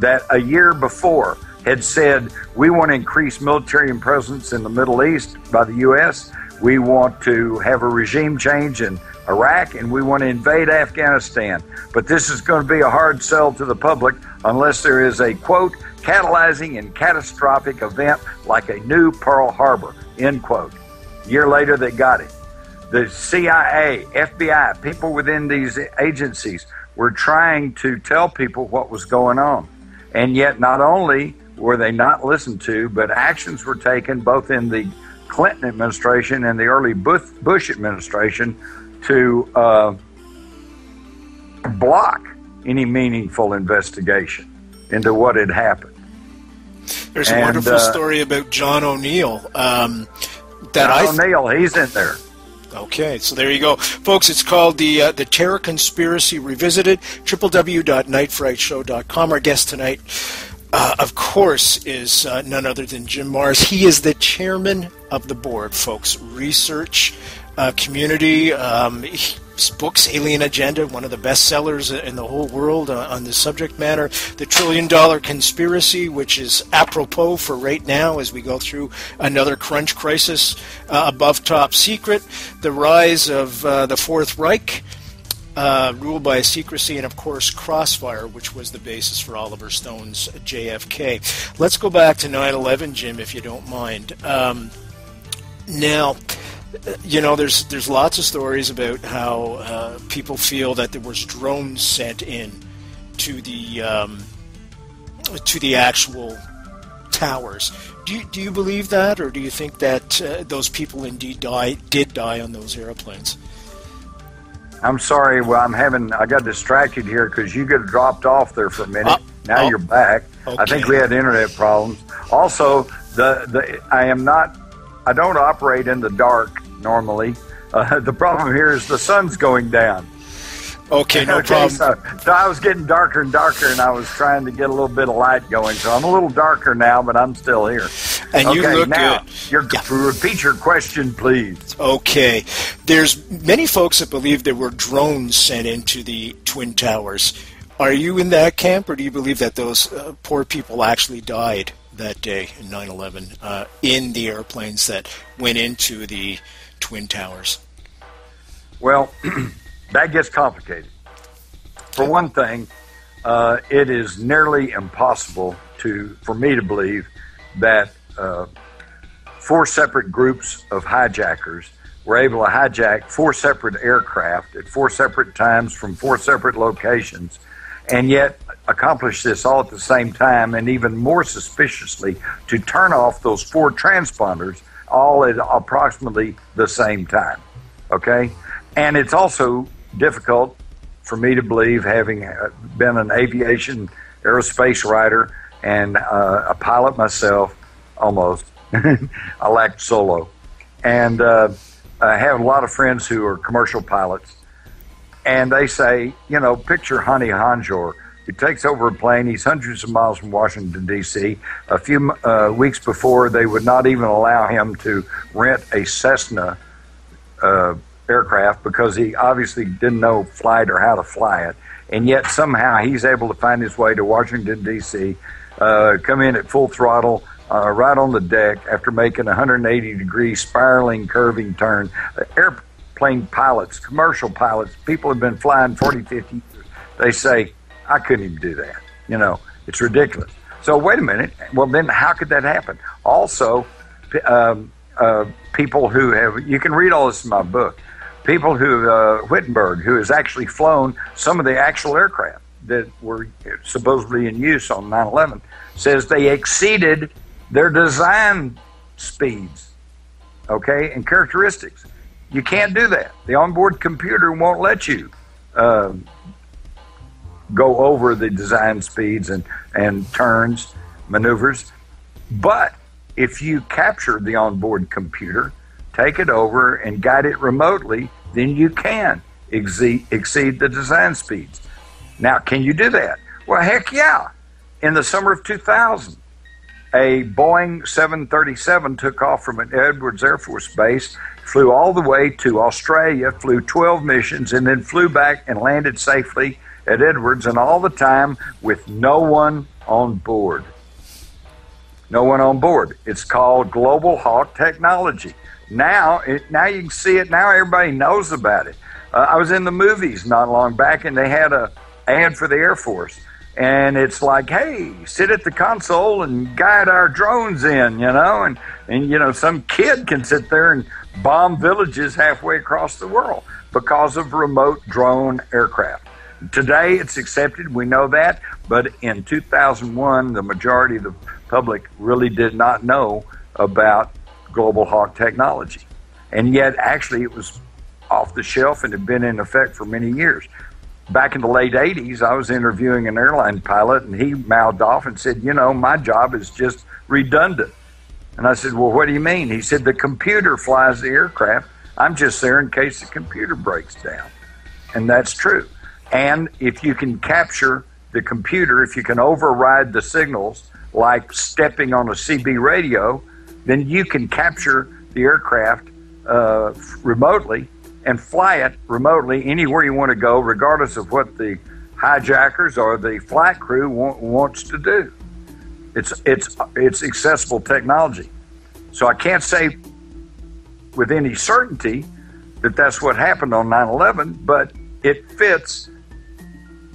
that a year before had said we want to increase military presence in the Middle East by the U.S. We want to have a regime change in Iraq and we want to invade Afghanistan. But this is going to be a hard sell to the public unless there is a quote, catalyzing and catastrophic event like a new Pearl Harbor, end quote. A year later, they got it. The CIA, FBI, people within these agencies were trying to tell people what was going on. And yet, not only were they not listened to, but actions were taken both in the Clinton administration and the early Bush administration to uh, block any meaningful investigation into what had happened. There's a wonderful uh, story about John O'Neill. Um, that John I O'Neill, he's in there. Okay, so there you go, folks. It's called the uh, the Terror Conspiracy Revisited. www.nightfrightshow.com. Our guest tonight, uh, of course, is uh, none other than Jim Marrs. He is the chairman of the board, folks. Research uh, community. Um, he, books, Alien Agenda, one of the best sellers in the whole world uh, on the subject matter. The Trillion Dollar Conspiracy, which is apropos for right now as we go through another crunch crisis. Uh, above Top Secret, The Rise of uh, the Fourth Reich. Uh, ruled by secrecy, and of course, Crossfire, which was the basis for Oliver Stone's JFK. Let's go back to 9 11, Jim, if you don't mind. Um, now, you know, there's there's lots of stories about how uh, people feel that there was drones sent in to the um, to the actual towers. Do you, do you believe that, or do you think that uh, those people indeed die did die on those airplanes? I'm sorry. Well, I'm having I got distracted here because you got dropped off there for a minute. Uh, now oh, you're back. Okay. I think we had internet problems. Also, the the I am not I don't operate in the dark normally. Uh, the problem here is the sun's going down. Okay, no okay, problem. So, so, I was getting darker and darker, and I was trying to get a little bit of light going. So I'm a little darker now, but I'm still here. And okay, you look now, good. Your, yeah. Repeat your question, please. Okay. There's many folks that believe there were drones sent into the Twin Towers. Are you in that camp, or do you believe that those uh, poor people actually died that day in 9 11 uh, in the airplanes that went into the Twin Towers? Well, that gets complicated. For one thing, uh, it is nearly impossible to for me to believe that uh, four separate groups of hijackers were able to hijack four separate aircraft at four separate times from four separate locations, and yet accomplish this all at the same time, and even more suspiciously, to turn off those four transponders all at approximately the same time. Okay? And it's also difficult for me to believe, having uh, been an aviation aerospace writer and uh, a pilot myself, almost. I lacked solo. And uh, I have a lot of friends who are commercial pilots. And they say, you know, picture Hani Hanjour he takes over a plane. He's hundreds of miles from Washington, D.C. A few uh, weeks before, they would not even allow him to rent a Cessna uh, aircraft because he obviously didn't know flight or how to fly it. And yet, somehow, he's able to find his way to Washington, D.C., uh, come in at full throttle, uh, right on the deck after making a 180 degree spiraling, curving turn. airplane pilots, commercial pilots, people have been flying 40, 50 years. They say, I couldn't even do that. You know, it's ridiculous. So wait a minute. Well, then how could that happen? Also, um, uh, people who have you can read all this in my book. People who uh, Wittenberg, who has actually flown some of the actual aircraft that were supposedly in use on 9/11, says they exceeded their design speeds, okay, and characteristics. You can't do that. The onboard computer won't let you. Uh, go over the design speeds and, and turns, maneuvers. But if you capture the onboard computer, take it over and guide it remotely, then you can exceed, exceed the design speeds. Now, can you do that? Well, heck yeah. In the summer of 2000, a Boeing 737 took off from an Edwards Air Force Base, flew all the way to Australia, flew 12 missions, and then flew back and landed safely at Edwards, and all the time with no one on board. No one on board. It's called Global Hawk Technology. Now, it, now you can see it. Now everybody knows about it. Uh, I was in the movies not long back, and they had a ad for the Air Force, and it's like, hey, sit at the console and guide our drones in, you know, and and you know some kid can sit there and bomb villages halfway across the world because of remote drone aircraft. Today it's accepted, we know that, but in 2001, the majority of the public really did not know about Global Hawk technology. And yet, actually, it was off the shelf and had been in effect for many years. Back in the late 80s, I was interviewing an airline pilot, and he mouthed off and said, You know, my job is just redundant. And I said, Well, what do you mean? He said, The computer flies the aircraft. I'm just there in case the computer breaks down. And that's true. And if you can capture the computer, if you can override the signals like stepping on a CB radio, then you can capture the aircraft uh, remotely and fly it remotely anywhere you want to go, regardless of what the hijackers or the flight crew want, wants to do. It's it's it's accessible technology. So I can't say with any certainty that that's what happened on 9/11, but it fits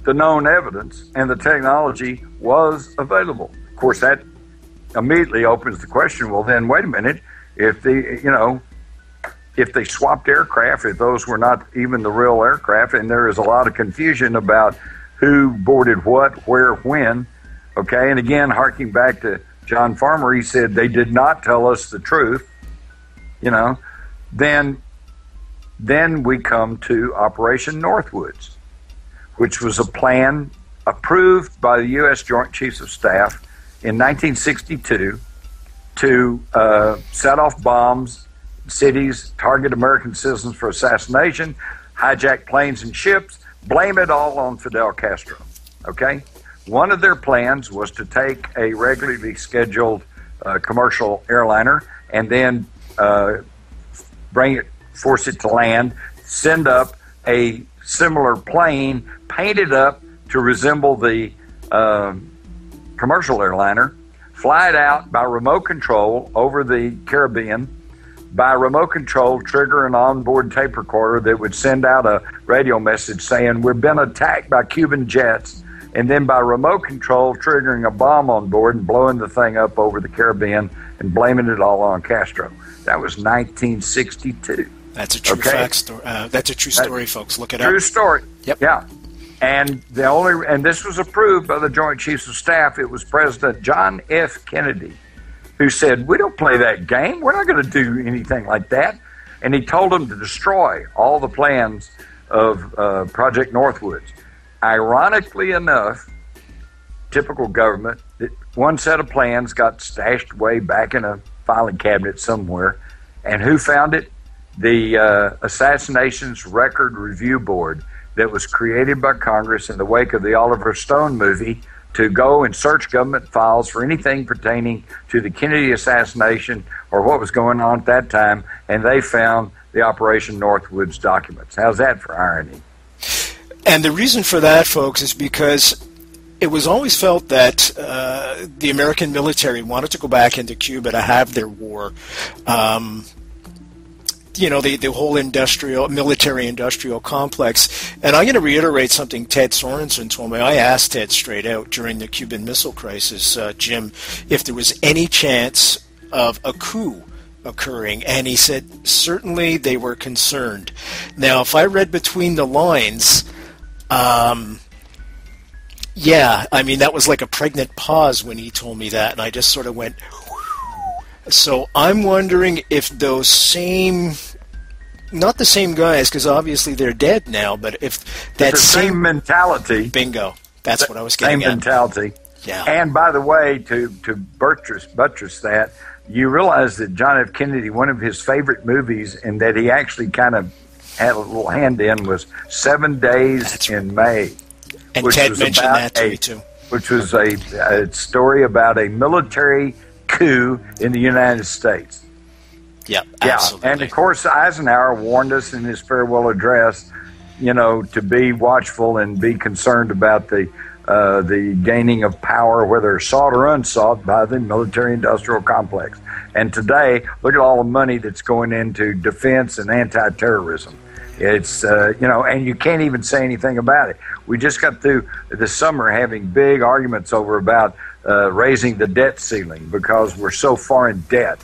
the known evidence and the technology was available. Of course, that immediately opens the question. Well, then wait a minute. If the you know if they swapped aircraft, if those were not even the real aircraft, and there is a lot of confusion about who boarded what, where, when. Okay, and again, harking back to John Farmer, he said they did not tell us the truth. You know, then then we come to Operation Northwoods, which was a plan approved by the U.S. Joint Chiefs of Staff in 1962 to uh, set off bombs, cities, target American citizens for assassination, hijack planes and ships, blame it all on Fidel Castro. Okay? One of their plans was to take a regularly scheduled uh, commercial airliner and then uh, bring it, force it to land, send up a similar plane, painted up to resemble the uh, commercial airliner, fly it out by remote control over the Caribbean, by remote control, trigger an onboard tape recorder that would send out a radio message saying, We've been attacked by Cuban jets. And then by remote control, triggering a bomb on board and blowing the thing up over the Caribbean and blaming it all on Castro. That was 1962. That's a true okay? fact story. Uh, that's a true story, that's folks. Look at it true up. True story. Yep. Yeah. And the only and this was approved by the Joint Chiefs of Staff. It was President John F. Kennedy who said, We don't play that game. We're not going to do anything like that. And he told them to destroy all the plans of uh, Project Northwoods. Ironically enough, typical government, one set of plans got stashed away back in a filing cabinet somewhere. And who found it? The uh, Assassinations Record Review Board that was created by Congress in the wake of the Oliver Stone movie to go and search government files for anything pertaining to the Kennedy assassination or what was going on at that time, and they found the Operation Northwoods documents. How's that for irony? And the reason for that, folks, is because it was always felt that uh, the American military wanted to go back into Cuba to have their war. Um, you know the, the whole industrial military industrial complex. And i'm going to reiterate something ted sorensen told me. I asked ted straight out during the cuban missile crisis uh, jim if there was any chance of a coup occurring. And he said certainly they were concerned. Now if i read between the lines um, yeah i mean that was like a pregnant pause when he told me that. And i just sort of went so I'm wondering if those same not the same guys because obviously they're dead now, but if that same, same, mentality, bingo, that's what I was getting same at. mentality. Yeah. And by the way, to to buttress buttress that, you realize that John F. Kennedy, one of his favorite movies, and that he actually kind of had a little hand in, was Seven Days that's in May. And Ted mentioned that to a, me too. Which was a, a story about a military coup in the United States. Yep, yeah, and of course Eisenhower warned us in his farewell address, you know, to be watchful and be concerned about the uh, the gaining of power, whether sought or unsought, by the military-industrial complex. And today, look at all the money that's going into defense and anti-terrorism. It's uh, you know, and you can't even say anything about it. We just got through the summer having big arguments over about uh, raising the debt ceiling because we're so far in debt.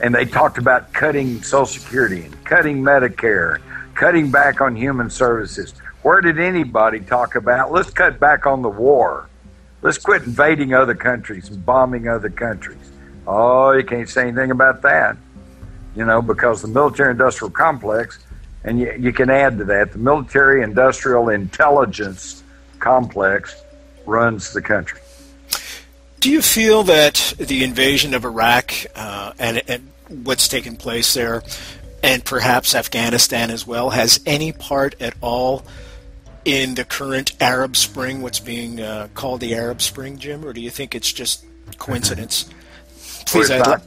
And they talked about cutting Social Security and cutting Medicare, cutting back on human services. Where did anybody talk about let's cut back on the war? Let's quit invading other countries and bombing other countries. Oh, you can't say anything about that, you know, because the military industrial complex, and you, you can add to that, the military industrial intelligence complex runs the country. Do you feel that the invasion of Iraq uh, and, and what's taken place there, and perhaps Afghanistan as well, has any part at all in the current Arab Spring, what's being uh, called the Arab Spring, Jim, or do you think it's just coincidence? Please, it's, not,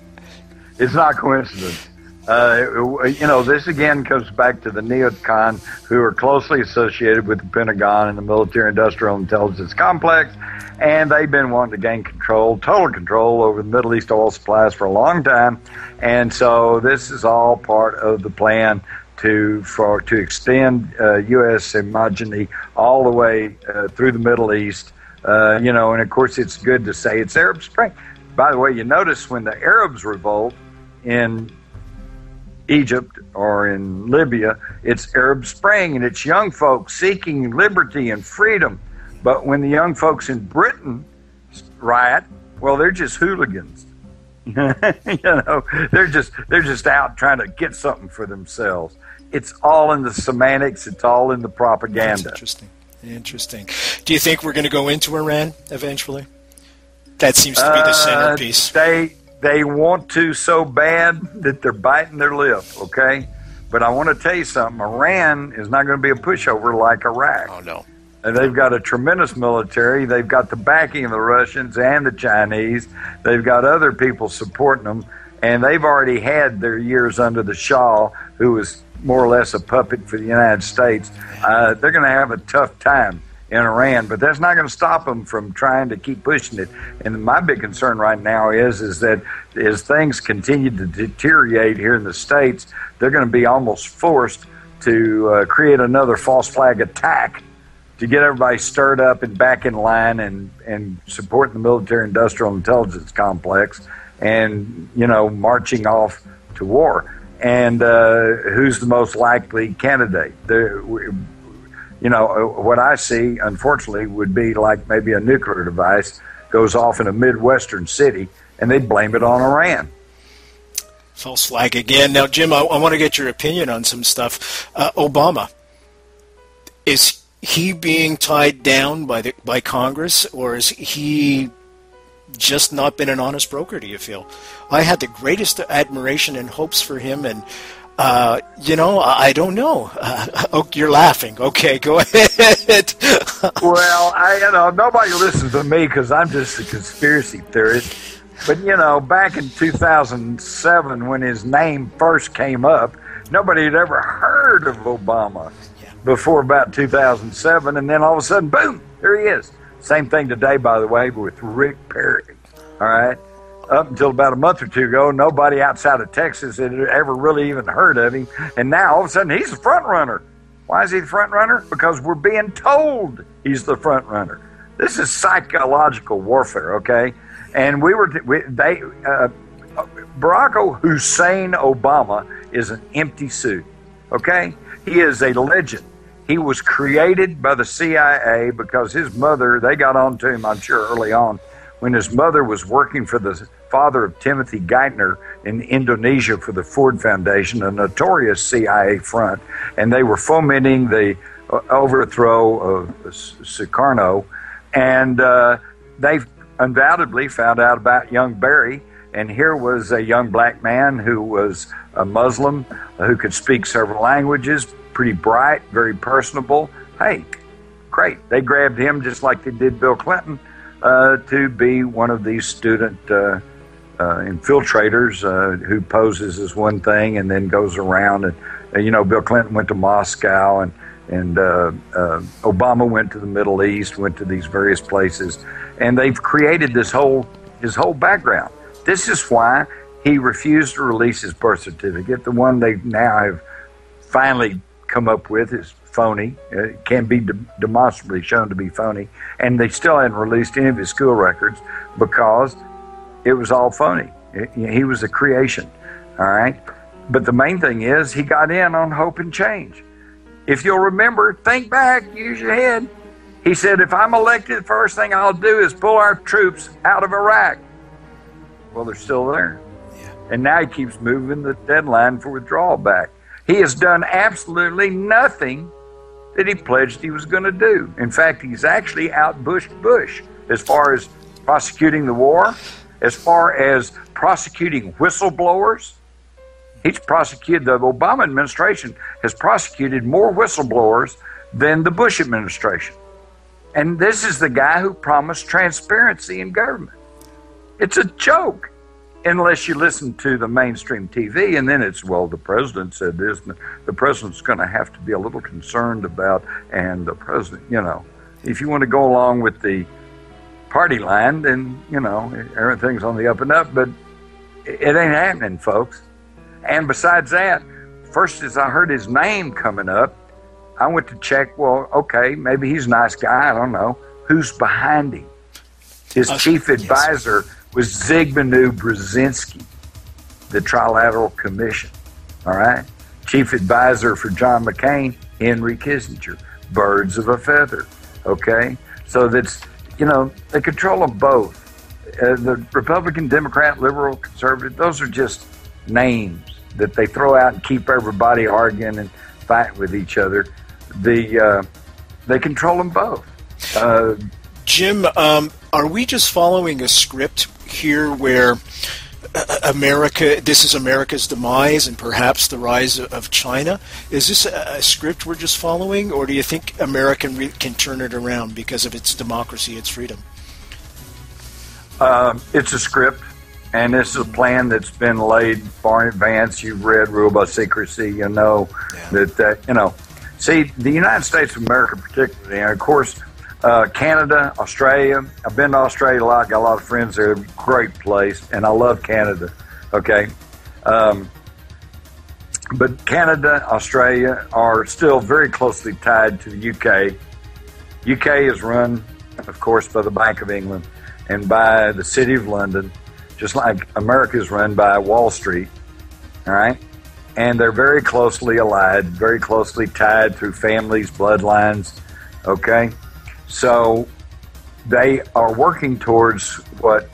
it's not coincidence. Uh, you know, this again comes back to the neocon who are closely associated with the Pentagon and the military industrial intelligence complex. And they've been wanting to gain control, total control over the Middle East oil supplies for a long time. And so this is all part of the plan to for to extend uh, U.S. hegemony all the way uh, through the Middle East. Uh, you know, and of course, it's good to say it's Arab Spring. By the way, you notice when the Arabs revolt in Egypt or in Libya, it's Arab Spring and it's young folks seeking liberty and freedom. But when the young folks in Britain riot, well, they're just hooligans. you know, they're just they're just out trying to get something for themselves. It's all in the semantics. It's all in the propaganda. That's interesting. Interesting. Do you think we're going to go into Iran eventually? That seems to be the uh, centerpiece. Uh, they they want to so bad that they're biting their lip, okay? But I want to tell you something Iran is not going to be a pushover like Iraq. Oh, no. And they've got a tremendous military. They've got the backing of the Russians and the Chinese. They've got other people supporting them. And they've already had their years under the Shah, who was more or less a puppet for the United States. Uh, they're going to have a tough time in Iran, but that's not going to stop them from trying to keep pushing it. And my big concern right now is is that as things continue to deteriorate here in the states, they're going to be almost forced to uh, create another false flag attack to get everybody stirred up and back in line and and supporting the military industrial intelligence complex and you know marching off to war. And uh, who's the most likely candidate? The, you know, uh, what I see, unfortunately, would be like maybe a nuclear device goes off in a midwestern city, and they blame it on Iran. False flag again. Now, Jim, I, I want to get your opinion on some stuff. Uh, Obama is he being tied down by the by Congress, or is he just not been an honest broker? Do you feel? I had the greatest admiration and hopes for him, and uh, you know, I don't know. Uh, oh, you're laughing. Okay, go ahead. well, I, you know, nobody listens to me because I'm just a conspiracy theorist. But you know, back in 2007, when his name first came up, nobody had ever heard of Obama yeah. before about 2007, and then all of a sudden, boom, there he is. Same thing today, by the way, with Rick Perry. All right up until about a month or two ago, nobody outside of Texas had ever really even heard of him. And now all of a sudden he's the front runner. Why is he the front runner? Because we're being told he's the front runner. This is psychological warfare, okay? And we were, we, they, uh, Barack Hussein Obama is an empty suit, okay? He is a legend. He was created by the CIA because his mother, they got on to him, I'm sure, early on when his mother was working for the father of Timothy Geithner in Indonesia for the Ford Foundation, a notorious CIA front, and they were fomenting the uh, overthrow of Sukarno, and uh, they undoubtedly found out about young Barry. And here was a young black man who was a Muslim, who could speak several languages, pretty bright, very personable. Hey, great. They grabbed him just like they did Bill Clinton uh, to be one of these student uh, uh, infiltrators uh, who poses as one thing and then goes around. And uh, you know, Bill Clinton went to Moscow and and Obama went to the Middle East, went to these various places, and they've created this whole his whole background. This is why he refused to release his birth certificate, the one they now have finally come up with is phony. It can be de- demonstrably shown to be phony. And they still hadn't released any of his school records because it was all phony. It, he was a creation. All right. But the main thing is he got in on hope and change. If you'll remember, think back, use your head. He said, if I'm elected, the first thing I'll do is pull our troops out of Iraq. Well, they're still there. Yeah. And now he keeps moving the deadline for withdrawal back. He has done absolutely nothing that he pledged he was going to do. In fact, he's actually outbushed Bush as far as prosecuting the war, as far as prosecuting whistleblowers. He's prosecuted, the Obama administration has prosecuted more whistleblowers than the Bush administration. And this is the guy who promised transparency in government. It's a joke. unless you listen to the mainstream TV, and then it's well, the president said this, the president's going to have to be a little concerned about, and the president, you know, if you want to go along with the party line, then you know everything's on the up and up. But it ain't happening, folks. And besides that, first as I heard his name coming up, I went to check. Well, okay, maybe he's a nice guy. I don't know who's behind him. His uh, chief advisor yes. was Zbigniew Brzezinski, the Trilateral Commission. All right, chief advisor for John McCain, Henry Kissinger. Birds of a feather. Okay, so that's you know they control them both. Uh, the Republican, Democrat, liberal, conservative, those are just names that they throw out and keep everybody arguing and fighting with each other. The uh, they control them both. Uh, Jim, um, are we just following a script here where America, this is America's demise and perhaps the rise of China? Is this a, script we're just following, or do you think America can turn it around because of its democracy, its freedom? Uh, it's a script, and this is a plan that's been laid far in advance. You've read Rule by Secrecy, you know yeah. that, uh, you know. See, the United States of America, particularly, and of course, uh, Canada, Australia. I've been to Australia a lot. Got a lot of friends there. Great place, and I love Canada. Okay, um, but Canada, Australia are still very closely tied to the UK. UK is run, of course, by the Bank of England and by the City of London, just like America is run by Wall Street. All right. And they're very closely allied, very closely tied through families, bloodlines. Okay. So they are working towards what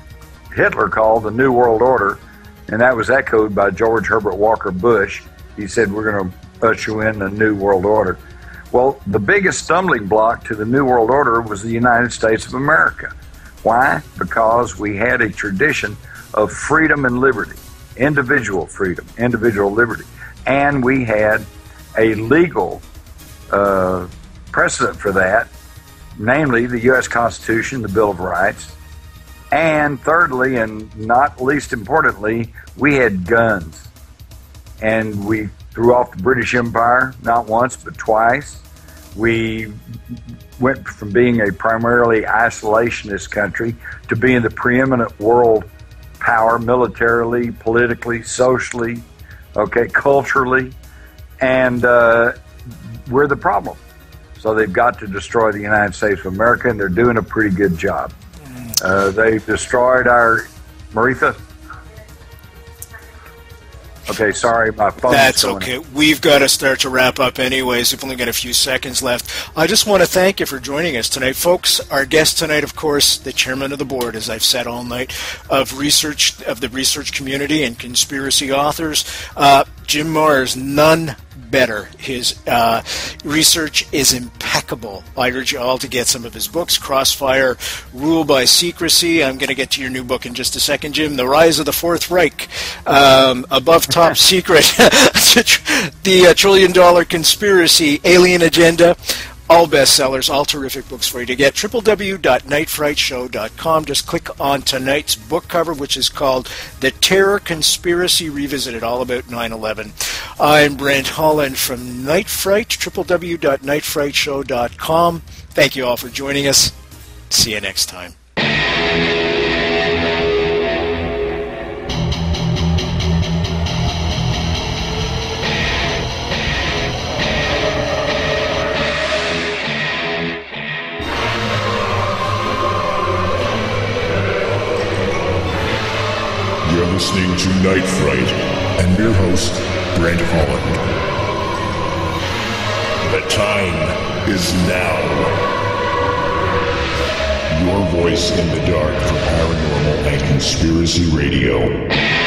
Hitler called the New World Order, and that was echoed by George Herbert Walker Bush. He said, We're going to usher in the New World Order. Well, the biggest stumbling block to the New World Order was the United States of America. Why? Because we had a tradition of freedom and liberty, individual freedom, individual liberty. And we had a legal uh, precedent for that namely the U.S. Constitution, the Bill of Rights. And thirdly, and not least importantly, we had guns. And we threw off the British Empire not once, but twice. We went from being a primarily isolationist country to being the preeminent world power militarily, politically, socially, okay, culturally. And uh, we're the problem. So they've got to destroy the United States of America, and they're doing a pretty good job. Uh, they've destroyed our Maritha. Okay, sorry, my phone. That's okay. We've got to start to wrap up, anyways. We've only got a few seconds left. I just want to thank you for joining us tonight, folks. Our guest tonight, of course, the chairman of the board, as I've said all night, of research of the research community and conspiracy authors, uh, Jim Marrs. None better. His uh, research is impeccable. I urge you all to get some of his books Crossfire, Rule by Secrecy. I'm going to get to your new book in just a second, Jim. The Rise of the Fourth Reich, um, Above Top Secret, The uh, Trillion Dollar Conspiracy, Alien Agenda all bestsellers, all terrific books for you to get. www.nightfrightshow.com. Just click on tonight's book cover, which is called The Terror Conspiracy Revisited, all about 9 11. I'm Brent Holland from Night Fright, www.nightfrightshow.com. Thank you all for joining us. See you next time. Listening to Night Fright and your host, Brent Holland. The time is now. Your voice in the dark for paranormal and conspiracy radio.